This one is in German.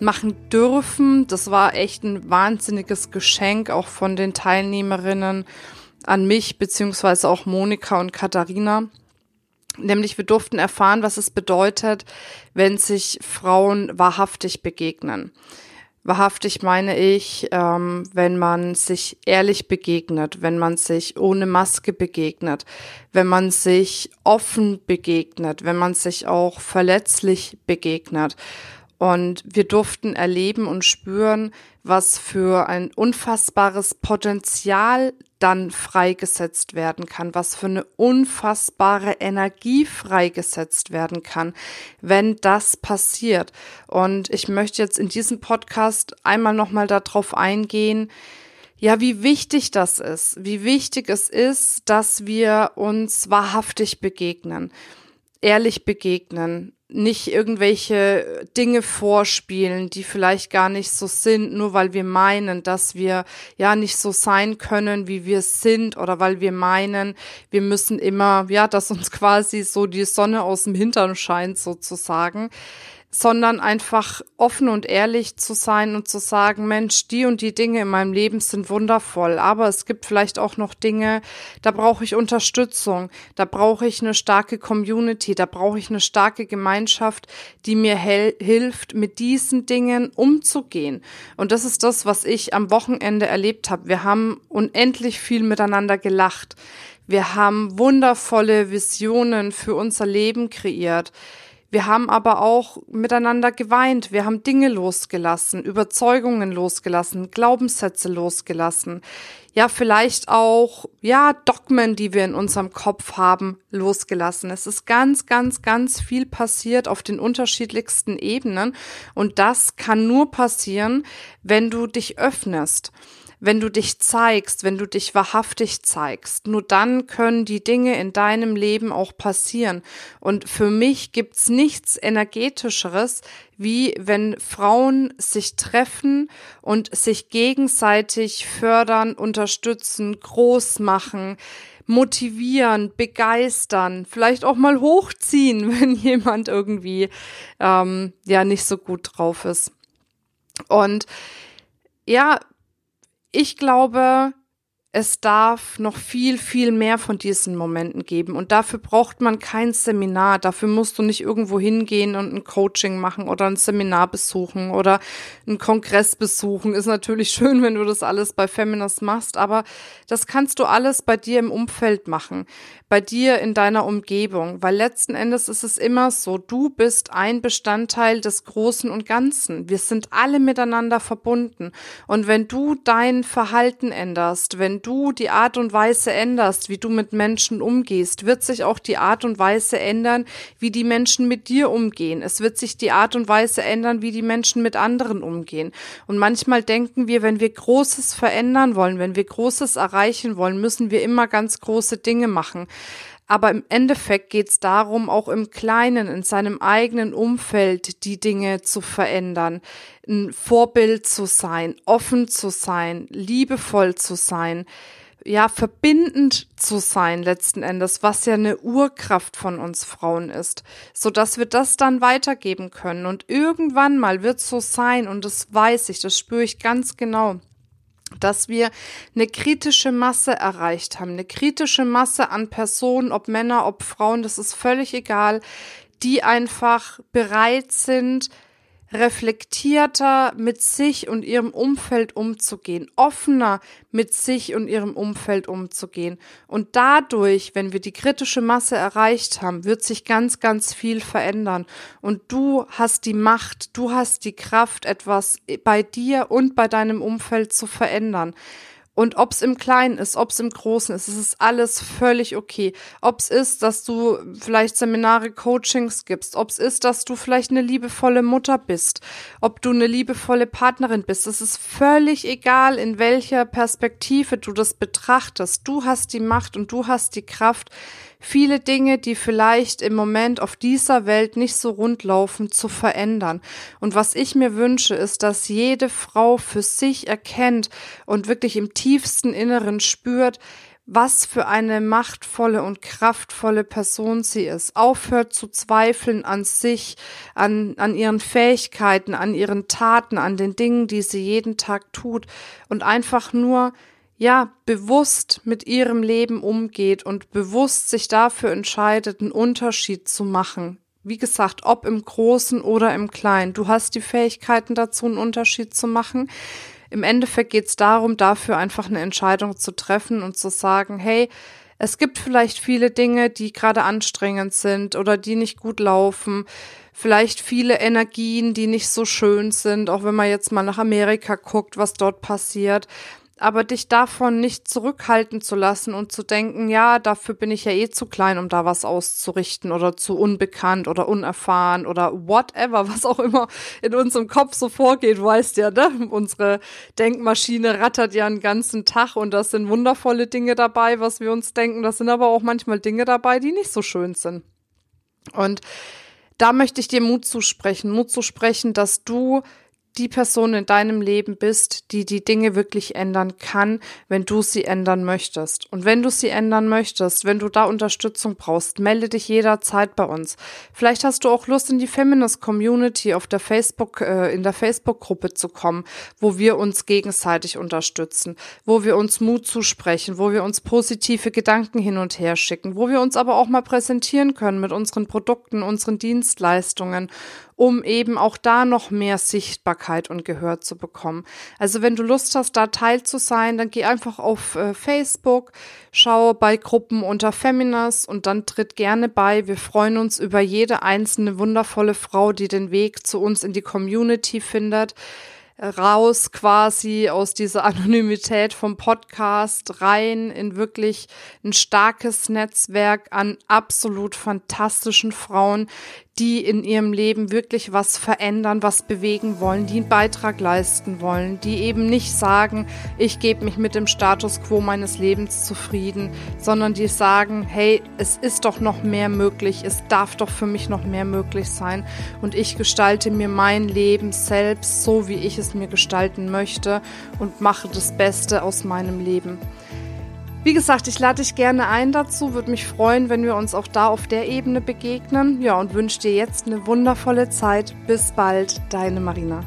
machen dürfen. Das war echt ein wahnsinniges Geschenk auch von den Teilnehmerinnen an mich, beziehungsweise auch Monika und Katharina. Nämlich wir durften erfahren, was es bedeutet, wenn sich Frauen wahrhaftig begegnen. Wahrhaftig meine ich, ähm, wenn man sich ehrlich begegnet, wenn man sich ohne Maske begegnet, wenn man sich offen begegnet, wenn man sich auch verletzlich begegnet. Und wir durften erleben und spüren, was für ein unfassbares Potenzial dann freigesetzt werden kann, was für eine unfassbare Energie freigesetzt werden kann, wenn das passiert. Und ich möchte jetzt in diesem Podcast einmal nochmal darauf eingehen, ja, wie wichtig das ist, wie wichtig es ist, dass wir uns wahrhaftig begegnen, ehrlich begegnen, nicht irgendwelche Dinge vorspielen, die vielleicht gar nicht so sind, nur weil wir meinen, dass wir ja nicht so sein können, wie wir sind oder weil wir meinen, wir müssen immer, ja, dass uns quasi so die Sonne aus dem Hintern scheint sozusagen sondern einfach offen und ehrlich zu sein und zu sagen, Mensch, die und die Dinge in meinem Leben sind wundervoll, aber es gibt vielleicht auch noch Dinge, da brauche ich Unterstützung, da brauche ich eine starke Community, da brauche ich eine starke Gemeinschaft, die mir hilft, mit diesen Dingen umzugehen. Und das ist das, was ich am Wochenende erlebt habe. Wir haben unendlich viel miteinander gelacht. Wir haben wundervolle Visionen für unser Leben kreiert. Wir haben aber auch miteinander geweint. Wir haben Dinge losgelassen, Überzeugungen losgelassen, Glaubenssätze losgelassen. Ja, vielleicht auch, ja, Dogmen, die wir in unserem Kopf haben, losgelassen. Es ist ganz, ganz, ganz viel passiert auf den unterschiedlichsten Ebenen. Und das kann nur passieren, wenn du dich öffnest wenn du dich zeigst, wenn du dich wahrhaftig zeigst. Nur dann können die Dinge in deinem Leben auch passieren. Und für mich gibt's nichts energetischeres, wie wenn Frauen sich treffen und sich gegenseitig fördern, unterstützen, groß machen, motivieren, begeistern, vielleicht auch mal hochziehen, wenn jemand irgendwie ähm, ja nicht so gut drauf ist. Und ja, ich glaube, es darf noch viel, viel mehr von diesen Momenten geben. Und dafür braucht man kein Seminar. Dafür musst du nicht irgendwo hingehen und ein Coaching machen oder ein Seminar besuchen oder einen Kongress besuchen. Ist natürlich schön, wenn du das alles bei Feminist machst, aber das kannst du alles bei dir im Umfeld machen bei dir in deiner Umgebung, weil letzten Endes ist es immer so, du bist ein Bestandteil des Großen und Ganzen. Wir sind alle miteinander verbunden. Und wenn du dein Verhalten änderst, wenn du die Art und Weise änderst, wie du mit Menschen umgehst, wird sich auch die Art und Weise ändern, wie die Menschen mit dir umgehen. Es wird sich die Art und Weise ändern, wie die Menschen mit anderen umgehen. Und manchmal denken wir, wenn wir Großes verändern wollen, wenn wir Großes erreichen wollen, müssen wir immer ganz große Dinge machen. Aber im Endeffekt geht es darum, auch im Kleinen, in seinem eigenen Umfeld die Dinge zu verändern, ein Vorbild zu sein, offen zu sein, liebevoll zu sein, ja, verbindend zu sein letzten Endes, was ja eine Urkraft von uns Frauen ist, so dass wir das dann weitergeben können. Und irgendwann mal wird so sein, und das weiß ich, das spüre ich ganz genau dass wir eine kritische Masse erreicht haben, eine kritische Masse an Personen, ob Männer, ob Frauen, das ist völlig egal, die einfach bereit sind, reflektierter mit sich und ihrem Umfeld umzugehen, offener mit sich und ihrem Umfeld umzugehen. Und dadurch, wenn wir die kritische Masse erreicht haben, wird sich ganz, ganz viel verändern. Und du hast die Macht, du hast die Kraft, etwas bei dir und bei deinem Umfeld zu verändern. Und ob es im Kleinen ist, ob es im Großen ist, es ist alles völlig okay. Ob es ist, dass du vielleicht Seminare, Coachings gibst, ob es ist, dass du vielleicht eine liebevolle Mutter bist, ob du eine liebevolle Partnerin bist, es ist völlig egal, in welcher Perspektive du das betrachtest. Du hast die Macht und du hast die Kraft, viele Dinge, die vielleicht im Moment auf dieser Welt nicht so rund laufen, zu verändern. Und was ich mir wünsche, ist, dass jede Frau für sich erkennt und wirklich im tiefsten Inneren spürt, was für eine machtvolle und kraftvolle Person sie ist. Aufhört zu zweifeln an sich, an, an ihren Fähigkeiten, an ihren Taten, an den Dingen, die sie jeden Tag tut und einfach nur ja, bewusst mit ihrem Leben umgeht und bewusst sich dafür entscheidet, einen Unterschied zu machen. Wie gesagt, ob im Großen oder im Kleinen. Du hast die Fähigkeiten dazu, einen Unterschied zu machen. Im Endeffekt geht es darum, dafür einfach eine Entscheidung zu treffen und zu sagen, hey, es gibt vielleicht viele Dinge, die gerade anstrengend sind oder die nicht gut laufen. Vielleicht viele Energien, die nicht so schön sind, auch wenn man jetzt mal nach Amerika guckt, was dort passiert aber dich davon nicht zurückhalten zu lassen und zu denken, ja, dafür bin ich ja eh zu klein, um da was auszurichten oder zu unbekannt oder unerfahren oder whatever, was auch immer in unserem Kopf so vorgeht, weißt ja, ne? Unsere Denkmaschine rattert ja einen ganzen Tag und das sind wundervolle Dinge dabei, was wir uns denken. Das sind aber auch manchmal Dinge dabei, die nicht so schön sind. Und da möchte ich dir Mut zusprechen, Mut zusprechen, dass du die Person in deinem Leben bist, die die Dinge wirklich ändern kann, wenn du sie ändern möchtest. Und wenn du sie ändern möchtest, wenn du da Unterstützung brauchst, melde dich jederzeit bei uns. Vielleicht hast du auch Lust, in die Feminist Community auf der Facebook, äh, in der Facebook-Gruppe zu kommen, wo wir uns gegenseitig unterstützen, wo wir uns Mut zusprechen, wo wir uns positive Gedanken hin und her schicken, wo wir uns aber auch mal präsentieren können mit unseren Produkten, unseren Dienstleistungen um eben auch da noch mehr Sichtbarkeit und Gehör zu bekommen. Also wenn du Lust hast, da teil zu sein, dann geh einfach auf äh, Facebook, schau bei Gruppen unter Feminas und dann tritt gerne bei. Wir freuen uns über jede einzelne wundervolle Frau, die den Weg zu uns in die Community findet raus quasi aus dieser Anonymität vom Podcast rein in wirklich ein starkes Netzwerk an absolut fantastischen Frauen, die in ihrem Leben wirklich was verändern, was bewegen wollen, die einen Beitrag leisten wollen, die eben nicht sagen, ich gebe mich mit dem Status quo meines Lebens zufrieden, sondern die sagen, hey, es ist doch noch mehr möglich, es darf doch für mich noch mehr möglich sein und ich gestalte mir mein Leben selbst so, wie ich es mir gestalten möchte und mache das Beste aus meinem Leben. Wie gesagt, ich lade dich gerne ein dazu, würde mich freuen, wenn wir uns auch da auf der Ebene begegnen. Ja, und wünsche dir jetzt eine wundervolle Zeit. Bis bald, deine Marina.